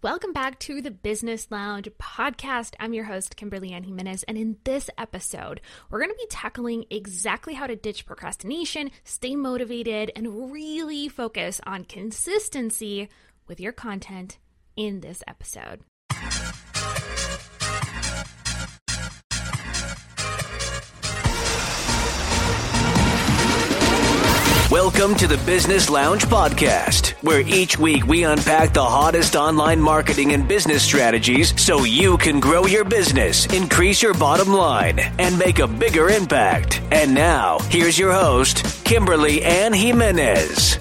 Welcome back to the Business Lounge podcast. I'm your host, Kimberly Ann Jimenez, and in this episode, we're going to be tackling exactly how to ditch procrastination, stay motivated, and really focus on consistency with your content in this episode. Welcome to the Business Lounge podcast, where each week we unpack the hottest online marketing and business strategies so you can grow your business, increase your bottom line, and make a bigger impact. And now, here's your host, Kimberly Ann Jimenez.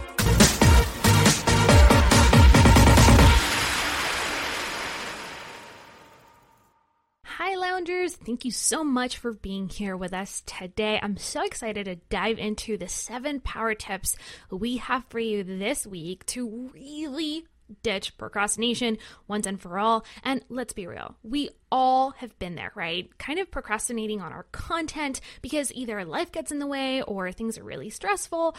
Thank you so much for being here with us today. I'm so excited to dive into the seven power tips we have for you this week to really ditch procrastination once and for all. And let's be real, we all have been there, right? Kind of procrastinating on our content because either life gets in the way or things are really stressful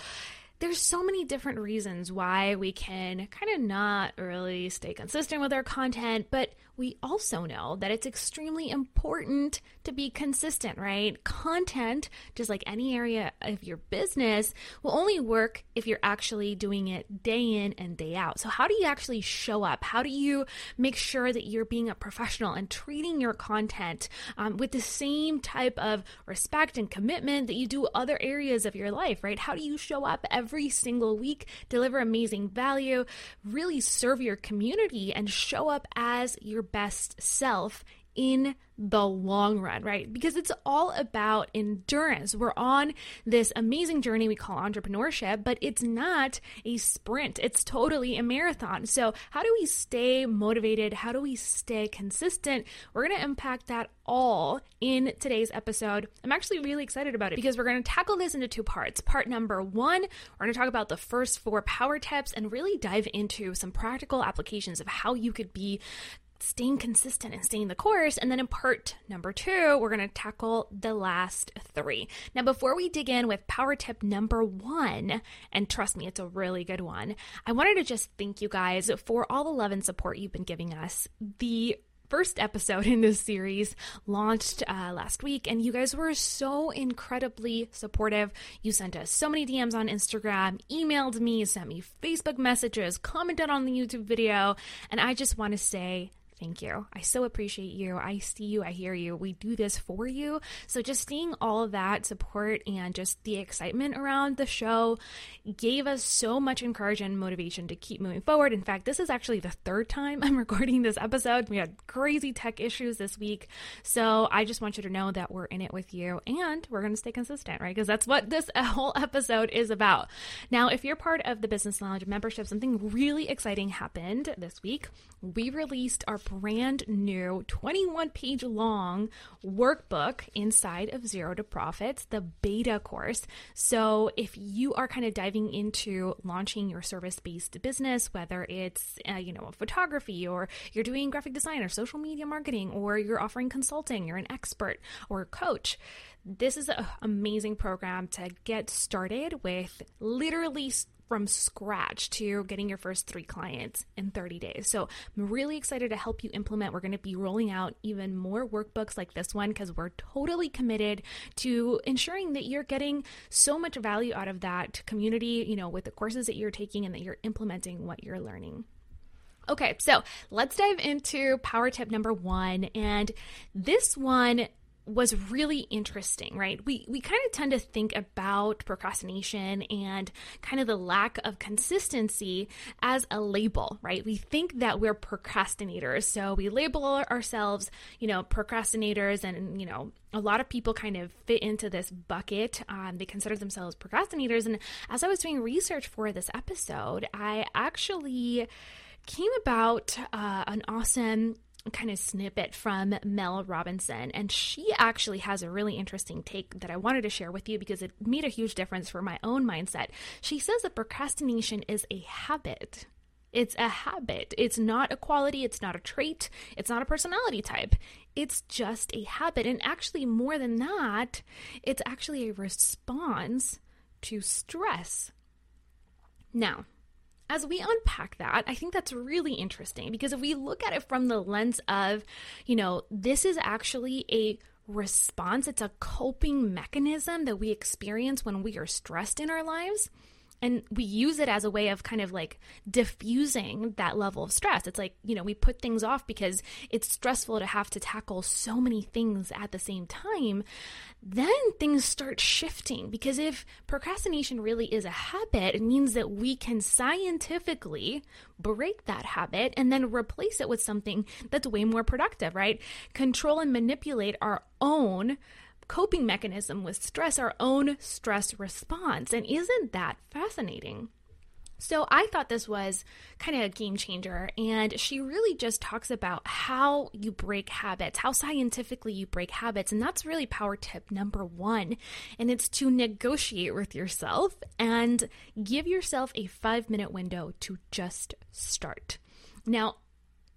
there's so many different reasons why we can kind of not really stay consistent with our content, but we also know that it's extremely important to be consistent, right? Content, just like any area of your business, will only work if you're actually doing it day in and day out. So, how do you actually show up? How do you make sure that you're being a professional and treating your content um, with the same type of respect and commitment that you do other areas of your life, right? How do you show up every single week, deliver amazing value, really serve your community, and show up as your best self in the long run, right? Because it's all about endurance. We're on this amazing journey we call entrepreneurship, but it's not a sprint. It's totally a marathon. So, how do we stay motivated? How do we stay consistent? We're going to impact that all in today's episode. I'm actually really excited about it because we're going to tackle this into two parts. Part number one, we're going to talk about the first four power tips and really dive into some practical applications of how you could be staying consistent and staying the course. And then in part number two, we're going to tackle the last three. Now, before we dig in with power tip number one, and trust me, it's a really good one, I wanted to just thank you guys for all the love and support you've been giving us. The first episode in this series launched uh, last week, and you guys were so incredibly supportive. You sent us so many DMs on Instagram, emailed me, sent me Facebook messages, commented on the YouTube video, and I just want to say Thank you. I so appreciate you. I see you. I hear you. We do this for you. So, just seeing all of that support and just the excitement around the show gave us so much encouragement and motivation to keep moving forward. In fact, this is actually the third time I'm recording this episode. We had crazy tech issues this week. So, I just want you to know that we're in it with you and we're going to stay consistent, right? Because that's what this whole episode is about. Now, if you're part of the Business Lounge membership, something really exciting happened this week. We released our brand new 21 page long workbook inside of Zero to Profits, the beta course. So, if you are kind of diving into launching your service based business, whether it's, uh, you know, photography or you're doing graphic design or social media marketing or you're offering consulting, you're an expert or a coach, this is an amazing program to get started with literally from scratch to getting your first three clients in 30 days. So I'm really excited to help you implement. We're going to be rolling out even more workbooks like this one because we're totally committed to ensuring that you're getting so much value out of that community, you know, with the courses that you're taking and that you're implementing what you're learning. Okay, so let's dive into power tip number one. And this one was really interesting, right? We we kind of tend to think about procrastination and kind of the lack of consistency as a label, right? We think that we're procrastinators. So we label ourselves, you know, procrastinators and, you know, a lot of people kind of fit into this bucket. Um, they consider themselves procrastinators. And as I was doing research for this episode, I actually came about uh, an awesome kind of snippet from Mel Robbins. And she actually has a really interesting take that I wanted to share with you because it made a huge difference for my own mindset. She says that procrastination is a habit. It's a habit. It's not a quality. It's not a trait. It's not a personality type. It's just a habit. And actually, more than that, it's actually a response to stress. Now, as we unpack that, I think that's really interesting because if we look at it from the lens of, you know, this is actually a response, it's a coping mechanism that we experience when we are stressed in our lives and we use it as a way of kind of like diffusing that level of stress. It's like, you know, we put things off because it's stressful to have to tackle so many things at the same time. Then things start shifting because if procrastination really is a habit, it means that we can scientifically break that habit and then replace it with something that's way more productive, right? Control and manipulate our own coping mechanism with stress, our own stress response. And isn't that fascinating? So I thought this was kind of a game changer. And she really just talks about how you break habits, how scientifically you break habits. And that's really power tip number one. And it's to negotiate with yourself and give yourself a five minute window to just start. Now,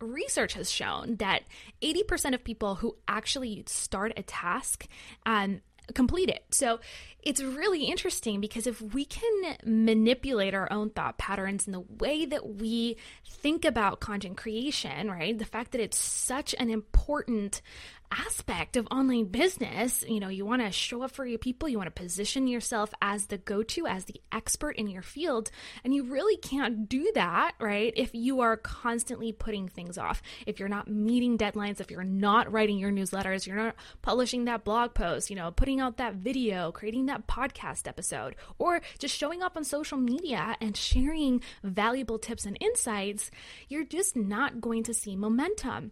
research has shown that 80% of people who actually start a task um, complete it. So it's really interesting because if we can manipulate our own thought patterns and the way that we think about content creation, right? The fact that it's such an important aspect of online business. You know, you want to show up for your people, you want to position yourself as the go to, as the expert in your field. And you really can't do that, right? If you are constantly putting things off, if you're not meeting deadlines, if you're not writing your newsletters, you're not publishing that blog post, you know, putting out that video, creating that podcast episode, or just showing up on social media and sharing valuable tips and insights, you're just not going to see momentum.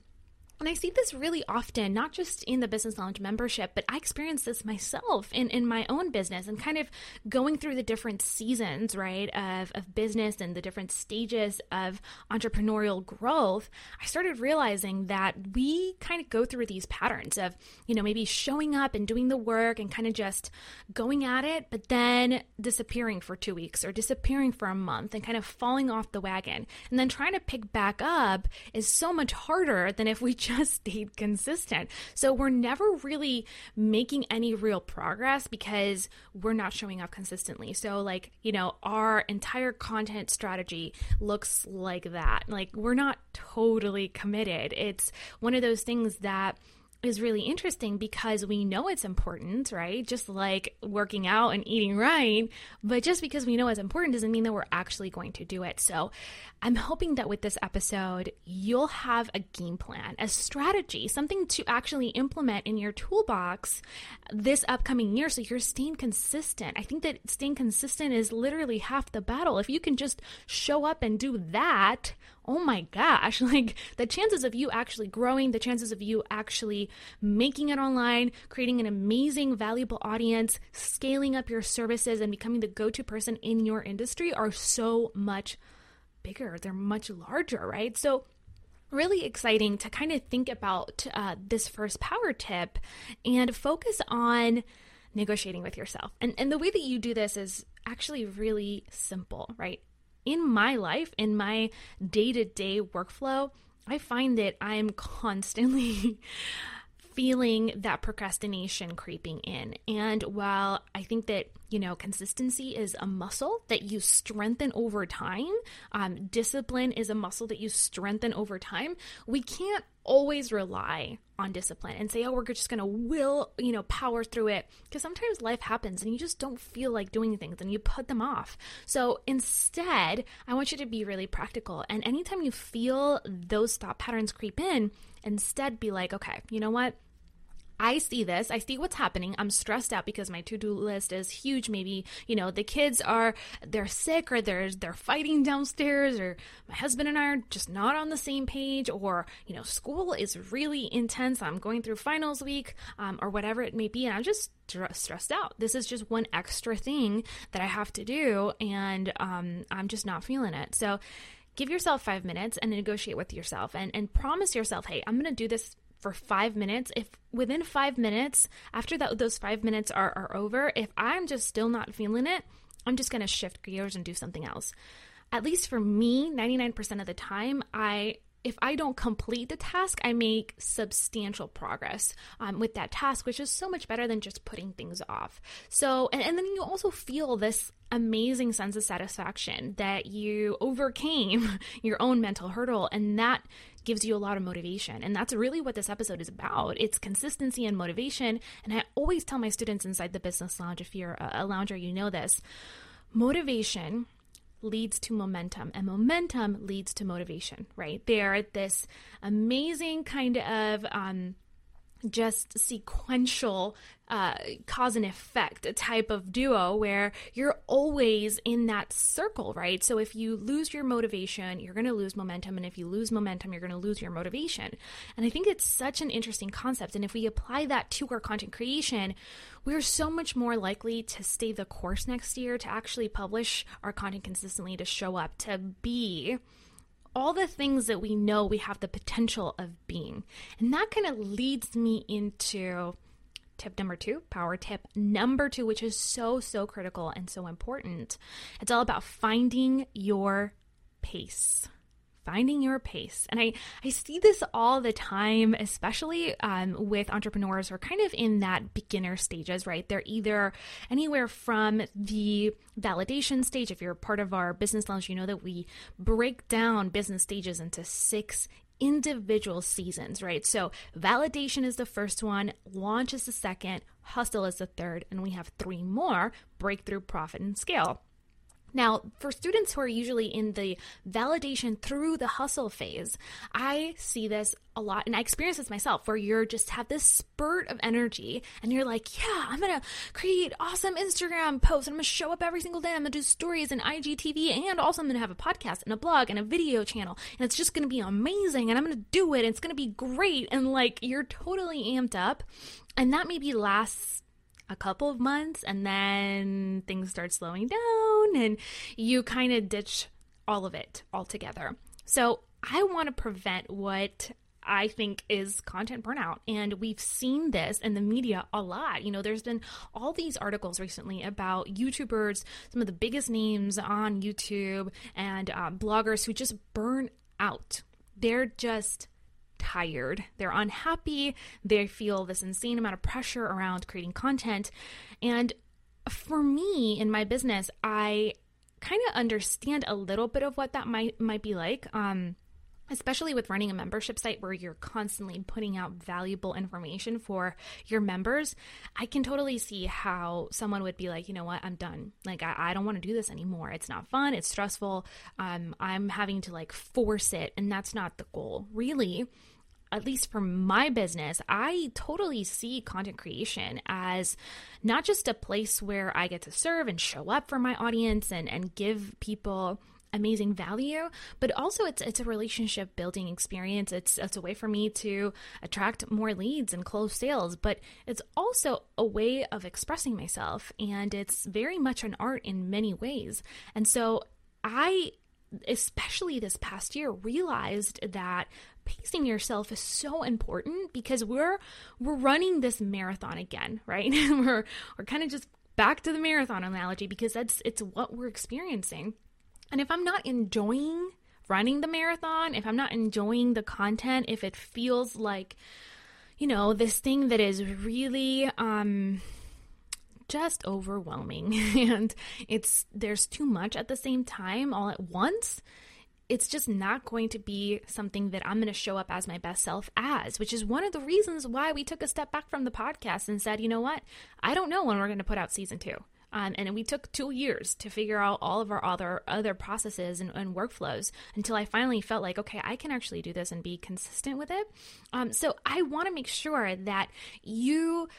And I see this really often, not just in the Business Lounge membership, but I experience this myself in, in my own business and kind of going through the different seasons, right, of, of business and the different stages of entrepreneurial growth. I started realizing that we kind of go through these patterns of, you know, maybe showing up and doing the work and kind of just going at it, but then disappearing for two weeks or disappearing for a month and kind of falling off the wagon. And then trying to pick back up is so much harder than if we just stayed consistent. So we're never really making any real progress because we're not showing up consistently. So, like, you know, our entire content strategy looks like that. Like, we're not totally committed. It's one of those things that is really interesting because we know it's important, right? Just like working out and eating right. But just because we know it's important doesn't mean that we're actually going to do it. So I'm hoping that with this episode, you'll have a game plan, a strategy, something to actually implement in your toolbox this upcoming year so you're staying consistent. I think that staying consistent is literally half the battle. If you can just show up and do that, oh my gosh, like the chances of you actually growing, the chances of you actually making it online, creating an amazing, valuable audience, scaling up your services, and becoming the go to person in your industry are so much bigger, they're much larger, right? So, really exciting to kind of think about uh, this first power tip and focus on negotiating with yourself. And, and the way that you do this is actually really simple, right? In my life, in my day to day workflow, I find that I'm constantly feeling that procrastination creeping in. And while I think that, you know, consistency is a muscle that you strengthen over time, um, discipline is a muscle that you strengthen over time, we can't always rely on discipline and say, oh, we're just going to will, you know, power through it. Because sometimes life happens and you just don't feel like doing things and you put them off. So instead, I want you to be really practical. And anytime you feel those thought patterns creep in, instead be like, okay, you know what? I see this. I see what's happening. I'm stressed out because my to-do list is huge. Maybe, you know, the kids are they're sick or they're they're fighting downstairs or my husband and I are just not on the same page or, you know, school is really intense. I'm going through finals week um, or whatever it may be and I'm just stressed out. This is just one extra thing that I have to do and um, I'm just not feeling it. So give yourself five minutes and negotiate with yourself and, and promise yourself, hey, I'm going to do this for five minutes, if within five minutes, after that, those five minutes are, are over, if I'm just still not feeling it, I'm just going to shift gears and do something else. At least for me, 99% of the time, I if I don't complete the task, I make substantial progress um, with that task, which is so much better than just putting things off. So, and, and then you also feel this amazing sense of satisfaction that you overcame your own mental hurdle, and that gives you a lot of motivation. And that's really what this episode is about. It's consistency and motivation. And I always tell my students inside the business lounge, if you're a, lounger, you know this motivation leads to momentum and momentum leads to motivation right they're this amazing kind of um, just sequential uh, cause and effect a type of duo where you're always in that circle, right? So if you lose your motivation, you're going to lose momentum. And if you lose momentum, you're going to lose your motivation. And I think it's such an interesting concept. And if we apply that to our content creation, we're so much more likely to stay the course next year, to actually publish our content consistently, to show up, to be all the things that we know we have the potential of being. And that kind of leads me into tip number two, power tip number two, which is so, so critical and so important. It's all about finding your pace finding your pace. And I, I see this all the time, especially um, with entrepreneurs who are kind of in that beginner stages, right? They're either anywhere from the validation stage. If you're part of our business lounge, you know that we break down business stages into six individual seasons, right? So validation is the first one, launch is the second, hustle is the third, and we have three more breakthrough, profit, and scale. Now, for students who are usually in the validation through the hustle phase, I see this a lot and I experience this myself where you're just have this spurt of energy and you're like, yeah, I'm going to create awesome Instagram posts and I'm going to show up every single day. I'm going to do stories and IGTV and also I'm going to have a podcast and a blog and a video channel and it's just going to be amazing and I'm going to do it. And it's going to be great. And like you're totally amped up. And that maybe lasts a couple of months and then things start slowing down and you kind of ditch all of it altogether. So I want to prevent what I think is content burnout. And we've seen this in the media a lot. You know, there's been all these articles recently about YouTubers, some of the biggest names on YouTube, and uh, bloggers who just burn out. They're just tired, they're unhappy, they feel this insane amount of pressure around creating content. And for me in my business, I kind of understand a little bit of what that might might be like. Um, especially with running a membership site where you're constantly putting out valuable information for your members, I can totally see how someone would be like, you know what, I'm done. Like, I, I don't want to do this anymore. It's not fun. It's stressful. Um, I'm having to like force it, and that's not the goal. Really, at least for my business, I totally see content creation as not just a place where I get to serve and show up for my audience and, and give people amazing value but also it's it's a relationship building experience it's it's a way for me to attract more leads and close sales but it's also a way of expressing myself and it's very much an art in many ways and so i especially this past year realized that pacing yourself is so important because we're we're running this marathon again, right? we're we're kind of just back to the marathon analogy because that's it's what we're experiencing. And if I'm not enjoying running the marathon, if I'm not enjoying the content, if it feels like you know, this thing that is really um just overwhelming and it's there's too much at the same time all at once it's just not going to be something that I'm going to show up as my best self as, which is one of the reasons why we took a step back from the podcast and said, you know what? I don't know when we're going to put out season two. Um, and we took two years to figure out all of our other other processes and, and, workflows until I finally felt like, okay, I can actually do this and be consistent with it. Um, so I want to make sure that you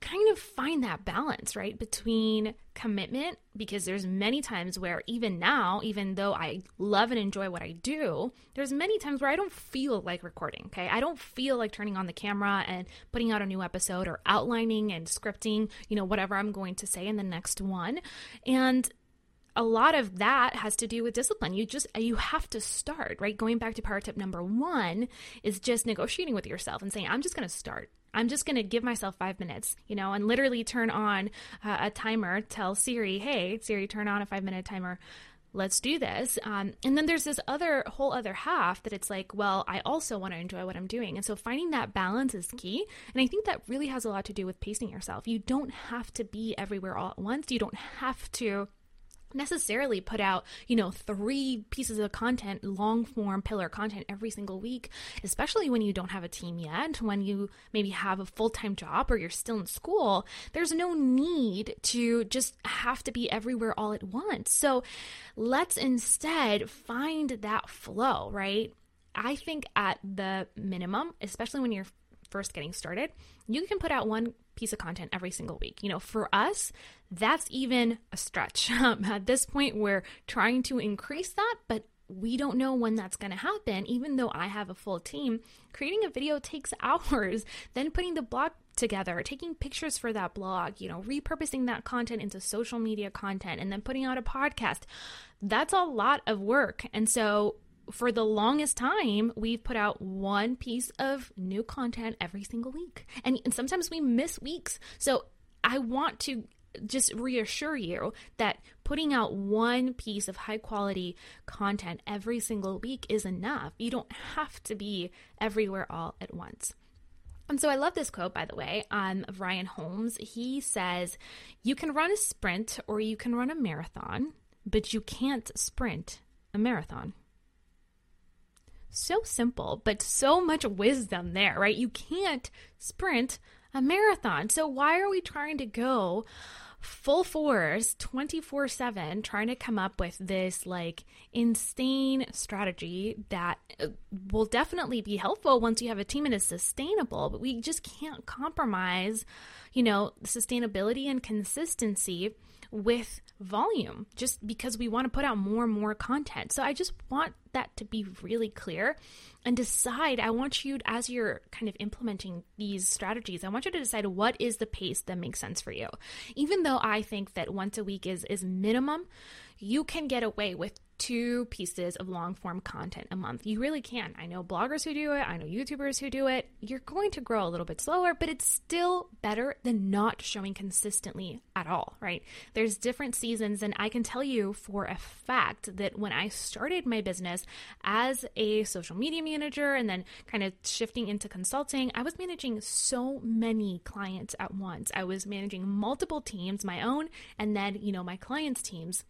kind of find that balance, right, between commitment because there's many times where even now, even though I love and enjoy what I do, there's many times where I don't feel like recording, okay? I don't feel like turning on the camera and putting out a new episode or outlining and scripting, you know, whatever I'm going to say in the next one. And a lot of that has to do with discipline. You just you have to start, right? Going back to power tip number 1 is just negotiating with yourself and saying I'm just going to start. I'm just going to give myself five minutes, you know, and literally turn on uh, a timer, tell Siri, hey, Siri, turn on a five minute timer. let's do this. Um, and then there's this other whole other half that it's like, well, I also want to enjoy what I'm doing. And so finding that balance is key. And I think that really has a lot to do with pacing yourself. You don't have to be everywhere all at once. You don't have to necessarily put out, you know, three pieces of content, long form pillar content every single week, especially when you don't have a team yet, when you maybe have a full time job or you're still in school. There's no need to just have to be everywhere all at once. So let's instead find that flow, right? I think at the minimum, especially when you're first getting started, you can put out one piece of content every single week. You know, for us, that's even a stretch. Um, at this point, we're trying to increase that, but we don't know when that's going to happen. Even though I have a full team, creating a video takes hours. Then putting the blog together, taking pictures for that blog, you know, repurposing that content into social media content, and then putting out a podcast. That's a lot of work. And so for the longest time, we've put out one piece of new content every single week. And, and sometimes we miss weeks. So I want to just reassure you that putting out one piece of high quality content every single week is enough. You don't have to be everywhere all at once. And so I love this quote, by the way, um, of Ryan Holmes. He says, You can run a sprint or you can run a marathon, but you can't sprint a marathon. So simple, but so much wisdom there, right? You can't sprint a marathon. So why are we trying to go full force 24 7 trying to come up with this like insane strategy that uh, will definitely be helpful once you have a team and is sustainable but we just can't compromise you know sustainability and consistency with volume just because we want to put out more and more content. So I just want that to be really clear and decide. I want you, as you're kind of implementing these strategies, I want you to decide what is the pace that makes sense for you. Even though I think that once a week is, is minimum, you can get away with two pieces of long form content a month. You really can. I know bloggers who do it, I know YouTubers who do it. You're going to grow a little bit slower, but it's still better than not showing consistently at all, right? There's different seasons, and I can tell you for a fact that when I started my business as a social media manager and then kind of shifting into consulting, I was managing so many clients at once. I was managing multiple teams, my own, and then, you know, my clients' teams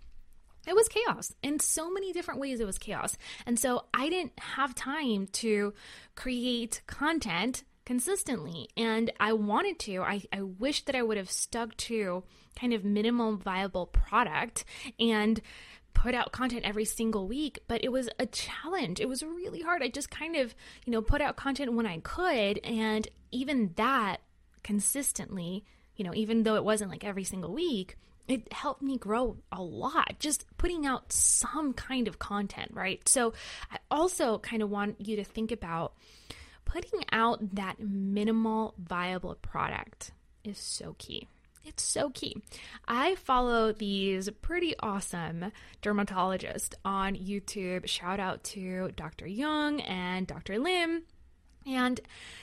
it was chaos. In so many different ways it was chaos. And so i didn't have time to create content consistently. And i wanted to. I, I wish that i would have stuck to kind of minimum viable product and put out content every single week. But it was a challenge. It was really hard. I just kind of you know put out content when i could. And even that consistently you know even though it wasn't like every single week it helped me grow a lot just putting out some kind of content, right? So I also kind of want you to think about putting out that minimal viable product is so key. It's so key. I follow these pretty awesome dermatologists on YouTube. Shout out to Dr. Young and Dr. Lim. And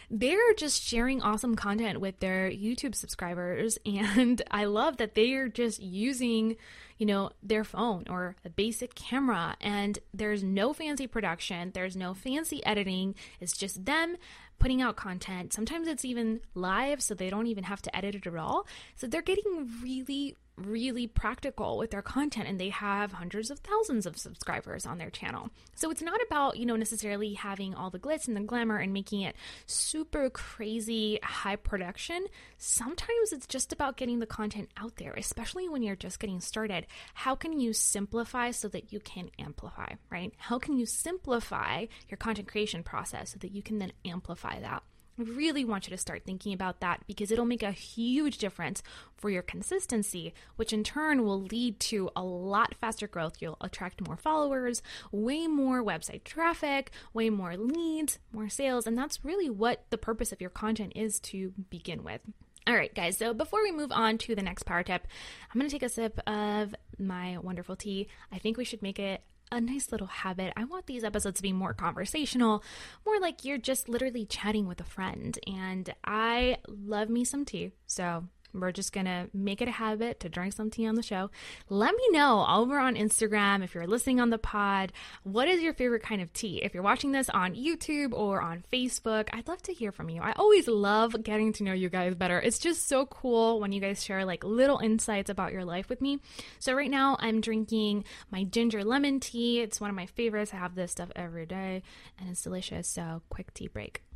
they're just sharing awesome content with their YouTube subscribers. And I love that they're just using, you know, their phone or a basic camera. And there's no fancy production, there's no fancy editing. It's just them putting out content. Sometimes it's even live, so they don't even have to edit it at all. So they're getting really, really practical with their content and they have hundreds of thousands of subscribers on their channel. So it's not about, you know, necessarily having all the glitz and the glamour and making it super crazy high production. Sometimes it's just about getting the content out there, especially when you're just getting started. How can you simplify so that you can amplify, right? How can you simplify your content creation process so that you can then amplify that? I really want you to start thinking about that because it'll make a huge difference for your consistency, which in turn will lead to a lot faster growth. You'll attract more followers, way more website traffic, way more leads, more sales, and that's really what the purpose of your content is to begin with. All right, guys. So before we move on to the next power tip, I'm to take a sip of my wonderful tea. I think we should make it a nice little habit. I want these episodes to be more conversational, more like you're just literally chatting with a friend. And I love me some tea. So We're just going to make it a habit to drink some tea on the show. Let me know over on Instagram if you're listening on the pod. What is your favorite kind of tea? If you're watching this on YouTube or on Facebook, I'd love to hear from you. I always love getting to know you guys better. It's just so cool when you guys share like little insights about your life with me. So, right now, I'm drinking my ginger lemon tea. It's one of my favorites. I have this stuff every day and it's delicious. So, quick tea break.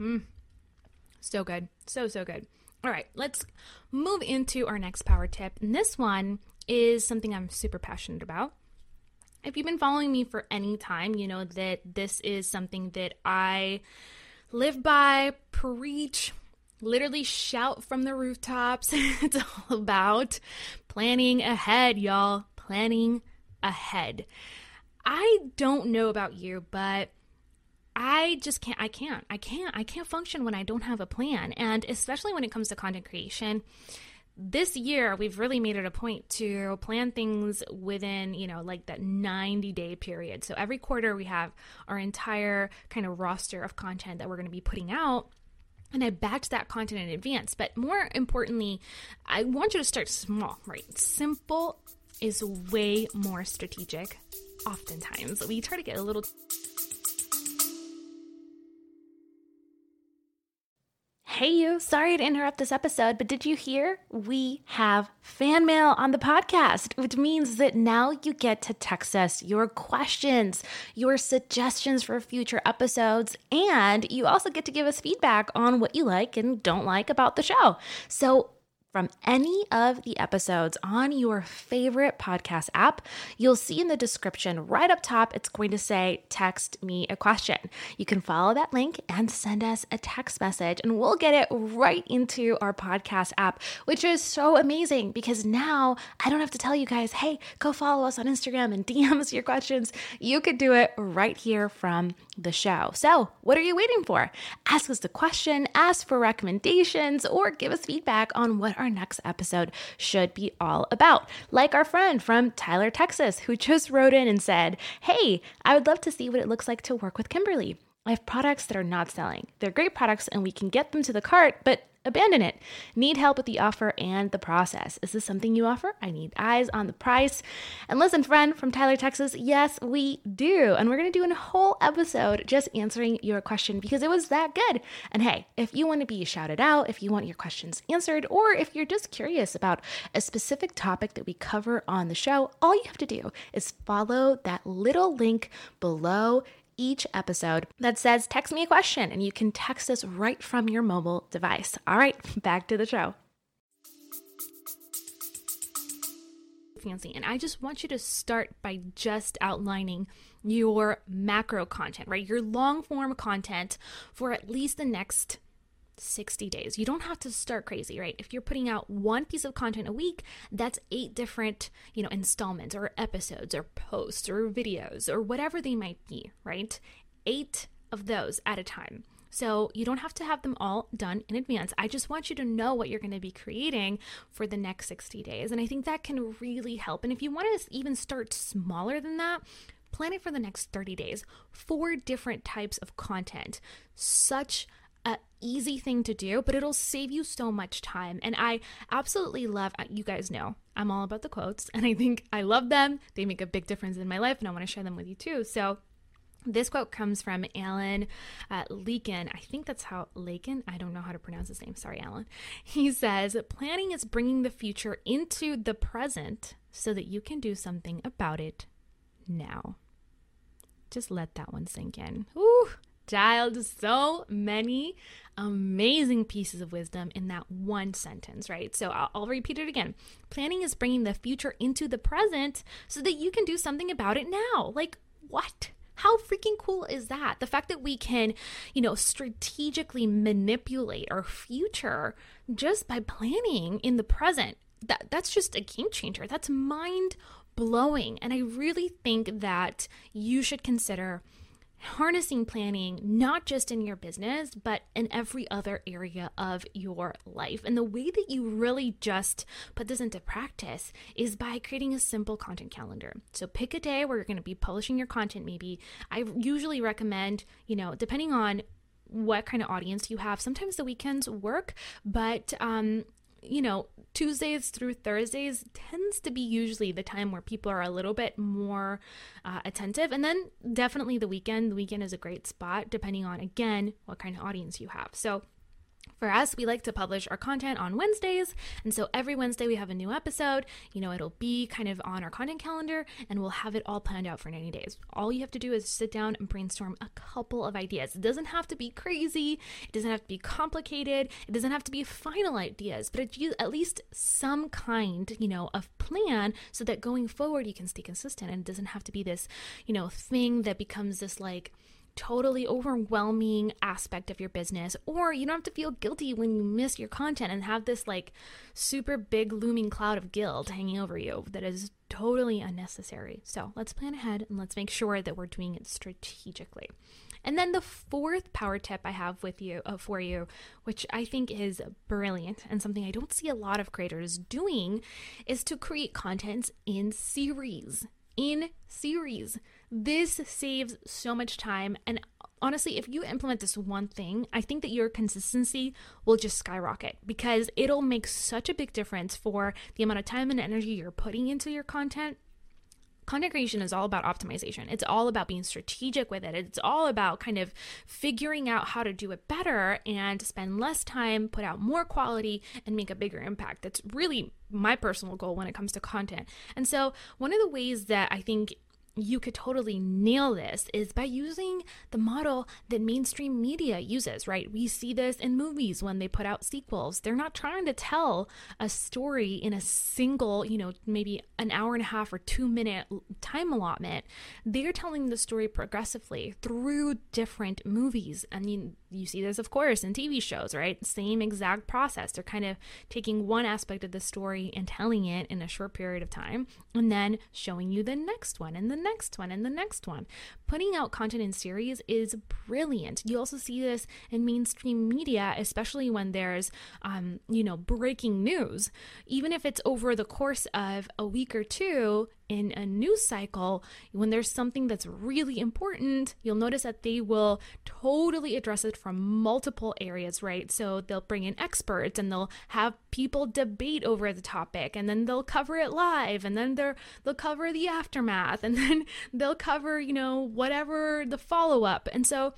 Mm. So good. So, so good. All right, let's move into our next power tip. And this one is something I'm super passionate about. If you've been following me for any time, you know that this is something that I live by, preach, literally shout from the rooftops. it's all about planning ahead, y'all. Planning ahead. I don't know about you, but I just can't, I can't, I can't, I can't function when I don't have a plan. And especially when it comes to content creation, this year we've really made it a point to plan things within you know like that 90 day period so every quarter we have our entire kind of roster of content that we're going to be putting out and I backed that content in advance. But more importantly, I want you to start small, right? Simple is way more strategic. Oftentimes, we try to get a little Hey, you. Sorry to interrupt this episode, but did you hear? We have fan mail on the podcast, which means that now you get to text us your questions, your suggestions for future episodes, and you also get to give us feedback on what you like and don't like about the show. So from any of the episodes on your favorite podcast app, you'll see in the description right up top, it's going to say, Text me a question. You can follow that link and send us a text message, and we'll get it right into our podcast app, which is so amazing because now I don't have to tell you guys, hey, go follow us on Instagram and DM us your questions. You could do it right here from the show. So, what are you waiting for? Ask us the question, ask for recommendations, or give us feedback on what our next episode should be all about. Like our friend from Tyler, Texas, who just wrote in and said, Hey, I would love to see what it looks like to work with Kimberly. I have products that are not selling. They're great products and we can get them to the cart, but abandon it. Need help with the offer and the process. Is this something you offer? I need eyes on the price. And listen, friend from Tyler, Texas, yes, we do. And we're going to do a whole episode just answering your question because it was that good. And hey, if you want to be shouted out, if you want your questions answered, or if you're just curious about a specific topic that we cover on the show, all you have to do is follow that little link below each episode that says, Text me a question, and you can text us right from your mobile device. All right, back to the show. Fancy. And I just want you to start by just outlining your macro content, right? Your long form content for at least the next 60 days. You don't have to start crazy, right? If you're putting out one piece of content a week, that's eight different, you know, installments or episodes or posts or videos or whatever they might be, right? Eight of those at a time. So you don't have to have them all done in advance. I just want you to know what you're going to be creating for the next 60 days. And I think that can really help. And if you want to even start smaller than that, plan it for the next 30 days. Four different types of content. Such easy thing to do, but it'll save you so much time. And I absolutely love, uh, you guys know, I'm all about the quotes, and I think I love them. They make a big difference in my life, and I want to share them with you too. So, this quote comes from Alan uh, Leakin. I think that's how Lakin. I don't know how to pronounce his name. Sorry, Alan. He says, "Planning is bringing the future into the present so that you can do something about it now." Just let that one sink in. Ooh, dialed so many amazing pieces of wisdom in that one sentence, right? So I'll, I'll, repeat it again. Planning is bringing the future into the present so that you can do something about it now. Like, what? How freaking cool is that? The fact that we can, you know, strategically manipulate our future just by planning in the present. That that's just a game changer. That's mind blowing. And I really think that you should consider harnessing planning not just in your business but in every other area of your life and the way that you really just put this into practice is by creating a simple content calendar so pick a day where you're going to be publishing your content maybe i usually recommend you know depending on what kind of audience you have. Sometimes the weekends work, but um, you know, Tuesdays through Thursdays tends to be usually the time where people are a little bit more uh, attentive. And then definitely the weekend. The weekend is a great spot, depending on, again, what kind of audience you have. So for us, we like to publish our content on Wednesdays. And so every Wednesday we have a new episode. You know, it'll be kind of on our content calendar and we'll have it all planned out for 90 days. All you have to do is sit down and brainstorm a couple of ideas. It doesn't have to be crazy, it doesn't have to be complicated, it doesn't have to be final ideas, but at least some kind, you know, of plan so that going forward you can stay consistent and it doesn't have to be this, you know, thing that becomes this like, totally overwhelming aspect of your business, or you don't have to feel guilty when you miss your content and have this like super big looming cloud of guilt hanging over you that is totally unnecessary. So let's plan ahead and let's make sure that we're doing it strategically. And then the fourth power tip I have with you uh, for you, which I think is brilliant and something I don't see a lot of creators doing, is to create content in series. In series. This saves so much time. And honestly, if you implement this one thing, I think that your consistency will just skyrocket because it'll make such a big difference for the amount of time and energy you're putting into your content content creation is all about optimization. It's all about being strategic with it. It's all about kind of figuring out how to do it better and spend less time, put out more quality, and make a bigger impact. That's really my personal goal when it comes to content. And so, one of the ways that I think you could totally nail this is by using the model that mainstream media uses, right? We see this in movies when they put out sequels. They're not trying to tell a story in a single, you know, maybe an hour and a half or two minute time allotment. They're telling the story progressively through different movies. I mean, you see this, of course, in TV shows, right? Same exact process. They're kind of taking one aspect of the story and telling it in a short period of time, and then showing you the next one and the next one and the next one. Putting out content in series is brilliant. You also see this in mainstream media, especially when there's, um, you know, breaking news. Even if it's over the course of a week or two, in a news cycle, when there's something that's really important, you'll notice that they will totally address it from multiple areas, right? So they'll bring in experts and they'll have people debate over the topic and then they'll cover it live and then they're they'll cover the aftermath and they'll cover, you know, whatever the follow-up. And so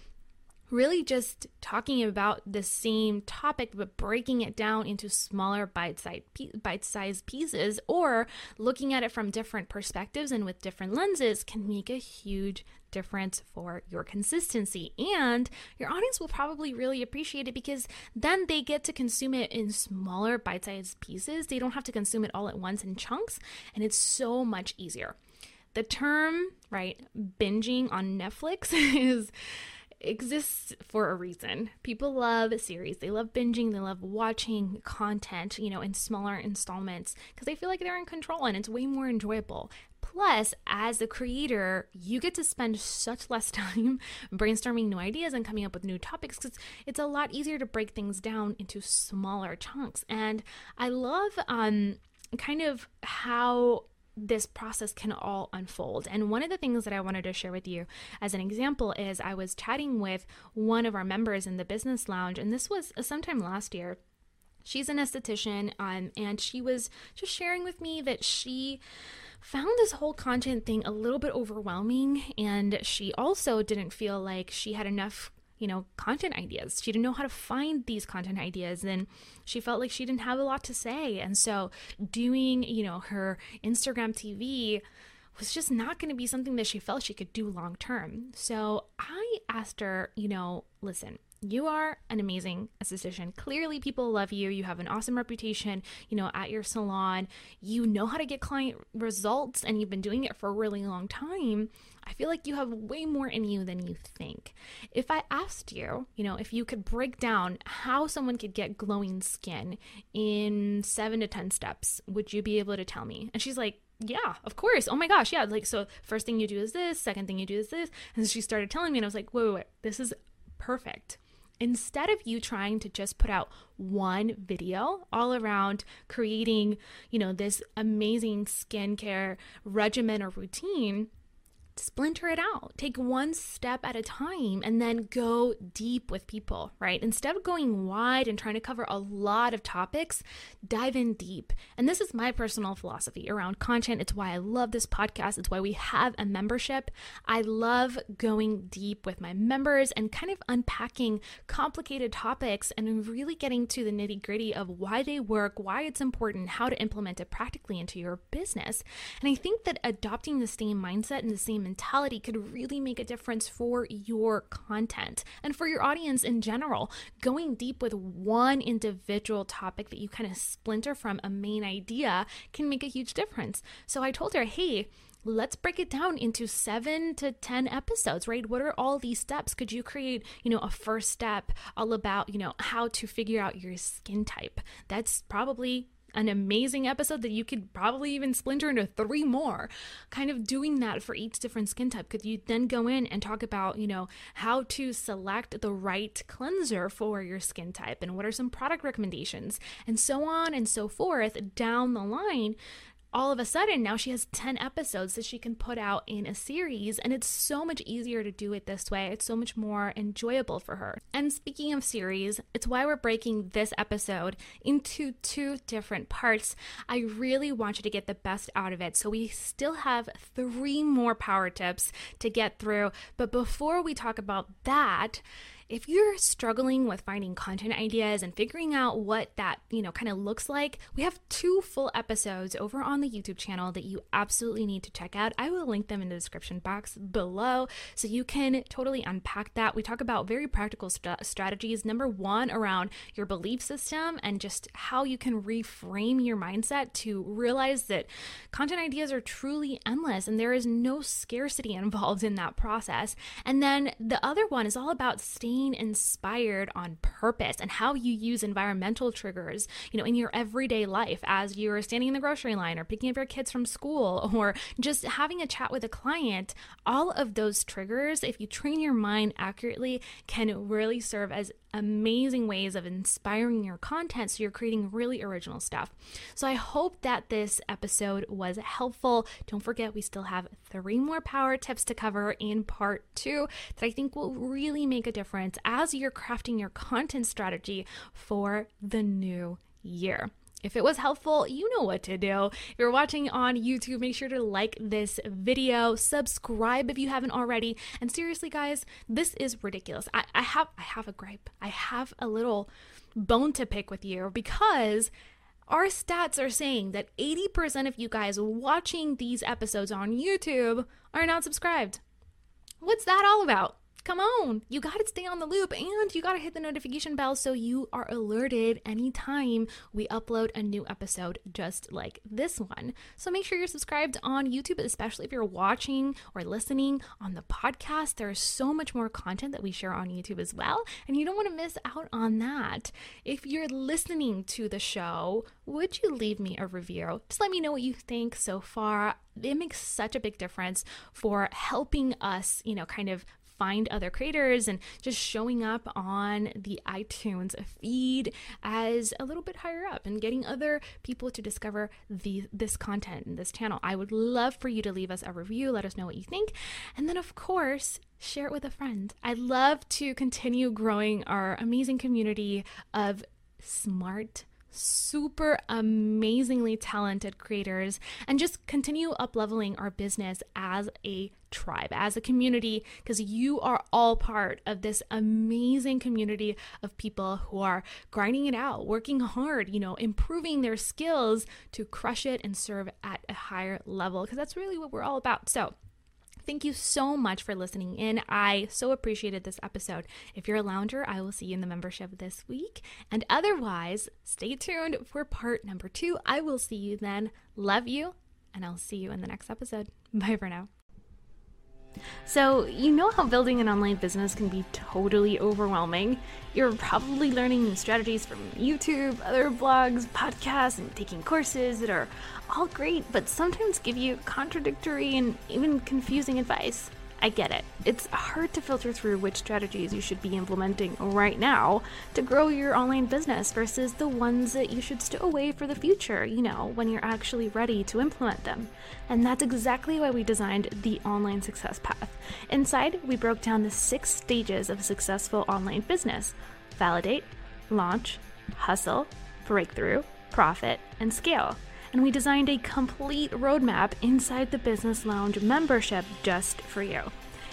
really just talking about the same topic but breaking it down into smaller bite-sized bite-sized pieces or looking at it from different perspectives and with different lenses can make a huge difference for your consistency. And your audience will probably really appreciate it because then they get to consume it in smaller bite-sized pieces. They don't have to consume it all at once in chunks and it's so much easier the term right binging on netflix is exists for a reason. People love series. They love binging, they love watching content, you know, in smaller installments because they feel like they're in control and it's way more enjoyable. Plus, as a creator, you get to spend such less time brainstorming new ideas and coming up with new topics because it's a lot easier to break things down into smaller chunks. And I love um, kind of how this process can all unfold. And one of the things that I wanted to share with you as an example is I was chatting with one of our members in the business lounge, and this was sometime last year. She's an esthetician, um, and she was just sharing with me that she found this whole content thing a little bit overwhelming, and she also didn't feel like she had enough you know, content ideas. She didn't know how to find these content ideas and she felt like she didn't have a lot to say. And so doing, you know, her Instagram TV was just not going to be something that she felt she could do long term. So I asked her, you know, listen, you are an amazing esthetician. Clearly, people love you. You have an awesome reputation, you know, at your salon. You know how to get client results and you've been doing it for a really long time. I feel like you have way more in you than you think. If I asked you, you know, if you could break down how someone could get glowing skin in seven to 10 steps, would you be able to tell me? And she's like, yeah, of course. Oh my gosh, yeah. Like, so first thing you do is this, second thing you do is this. And she started telling me, and I was like, wait, wait, wait, this is perfect. Instead of you trying to just put out one video all around creating, you know, this amazing skincare regimen or routine, splinter it out. Take one step at a time and then go deep with people, right? Instead of going wide and trying to cover a lot of topics, dive in deep. And this is my personal philosophy around content. It's why I love this podcast. It's why we have a membership. I love going deep with my members and kind of unpacking complicated topics and really getting to the nitty gritty of why they work, why it's important, how to implement it practically into your business. And I think that adopting the same mindset and the same mentality could really make a difference for your content and for your audience in general. Going deep with one individual topic that you kind of splinter from a main idea can make a huge difference. So I told her, hey, let's break it down into seven to 10 episodes, right? What are all these steps? Could you create, you know, a first step all about, you know, how to figure out your skin type? That's probably an amazing episode that you could probably even splinter into three more kind of doing that for each different skin type. Could you then go in and talk about you know how to select the right cleanser for your skin type and what are some product recommendations and so on and so forth down the line all of a sudden now she has 10 episodes that she can put out in a series and it's so much easier to do it this way. It's so much more enjoyable for her. And speaking of series it's why we're breaking this episode into two different parts. I really want you to get the best out of it. So we still have three more power tips to get through. But before we talk about that if you're struggling with finding content ideas and figuring out what that, you know, kind of looks like, we have two full episodes over on the YouTube channel that you absolutely need to check out. I will link them in the description box below so you can totally unpack that. We talk about very practical st- strategies. Number one, around your belief system and just how you can reframe your mindset to realize that content ideas are truly endless and there is no scarcity involved in that process. And then the other one is all about staying being inspired on purpose and how you use environmental triggers, you know, in your everyday life as you're standing in the grocery line or picking up your kids from school or just having a chat with a client. All of those triggers, if you train your mind accurately, can really serve as amazing ways of inspiring your content so you're creating really original stuff. So I hope that this episode was helpful. Don't forget, we still have three more power tips to cover in part two that I think will really make a difference as you're crafting your content strategy for the new year. If it was helpful, you know what to do. If you're watching on YouTube, make sure to like this video, subscribe if you haven't already. And seriously, guys, this is ridiculous. I, I have I have a gripe. I have a little bone to pick with you because our stats are saying that 80% of you guys watching these episodes on YouTube are not subscribed. What's that all about? Come on, you got to stay on the loop and you got to hit the notification bell so you are alerted anytime we upload a new episode just like this one. So make sure you're subscribed on YouTube, especially if you're watching or listening on the podcast. There's so much more content that we share on YouTube as well, and you don't want to miss out on that. If you're listening to the show, would you leave me a review? Just let me know what you think so far. It makes such a big difference for helping us, you know, kind of find other creators and just showing up on the iTunes feed as a little bit higher up and getting other people to discover the this content and this channel. I would love for you to leave us a review, let us know what you think, and then of course, share it with a friend. I'd love to continue growing our amazing community of smart super amazingly talented creators and just continue up leveling our business as a tribe, as a community, because you are all part of this amazing community of people who are grinding it out, working hard, you know, improving their skills to crush it and serve at a higher level, because that's really what we're all about. So, Thank you so much for listening in. I so appreciated this episode. If you're a lounger, I will see you in the membership this week. And otherwise, stay tuned for part number two. I will see you then. Love you, and I'll see you in the next episode. Bye for now. So, you know how building an online business can be totally overwhelming? You're probably learning new strategies from YouTube, other blogs, podcasts, and taking courses that are all great, but sometimes give you contradictory and even confusing advice. I get it. It's hard to filter through which strategies you should be implementing right now to grow your online business versus the ones that you should stow away for the future, you know, when you're actually ready to implement them. And that's exactly why we designed the Online Success Path. Inside, we broke down the six stages of a successful online business validate, launch, hustle, breakthrough, profit, and scale and we designed a complete roadmap inside the Business Lounge membership just for you.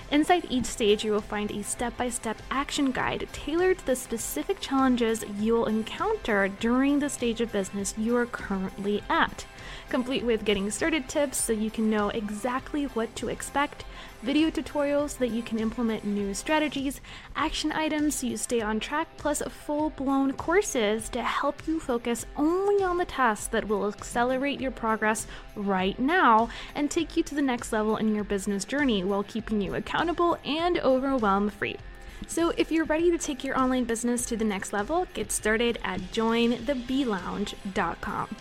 Inside each stage, you will find a step by step action guide tailored to the specific challenges you'll encounter during the stage of business you are currently at complete with getting started tips so you can know exactly what to expect, video tutorials so that you can implement new strategies, action items so you stay on track, plus full blown courses to help you focus only on the tasks that will accelerate your progress right now and take you to the next level in your business journey while keeping you accountable and overwhelm free. So, if you're ready to take your online business to the next level, get started at jointhebelounge.com.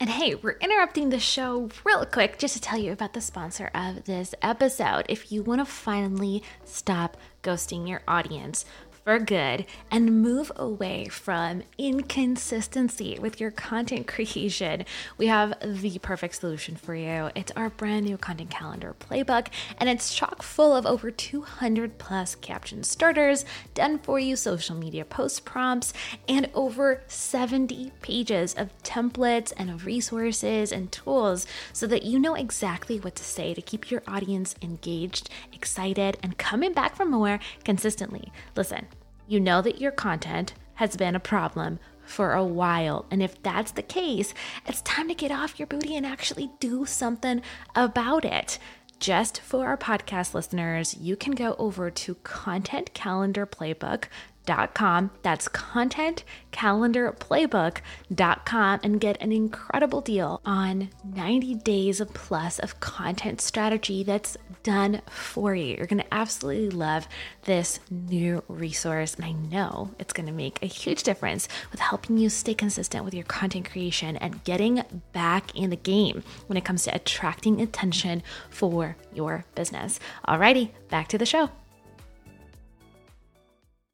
And hey, we're interrupting the show real quick just to tell you about the sponsor of this episode. If you want to finally stop ghosting your audience, for good and move away from inconsistency with your content creation, we have the perfect solution for you. It's our brand new content calendar playbook, and it's chock full of over 200 plus caption starters, done for you social media post prompts, and over 70 pages of templates and resources and tools so that you know exactly what to say to keep your audience engaged, excited, and coming back for more consistently. Listen, you know that your content has been a problem for a while. And if that's the case, it's time to get off your booty and actually do something about it. Just for our podcast listeners, you can go over to Content Calendar Playbook contentcalendarplaybook.com. That's contentcalendarplaybook.com and get an incredible deal on 90 days of plus of content strategy that's done for you. You're going to absolutely love this new resource, and I know it's going to make a huge difference with helping you stay consistent with your content creation and getting back in the game when it comes to attracting attention for your business. Alrighty, back to the show.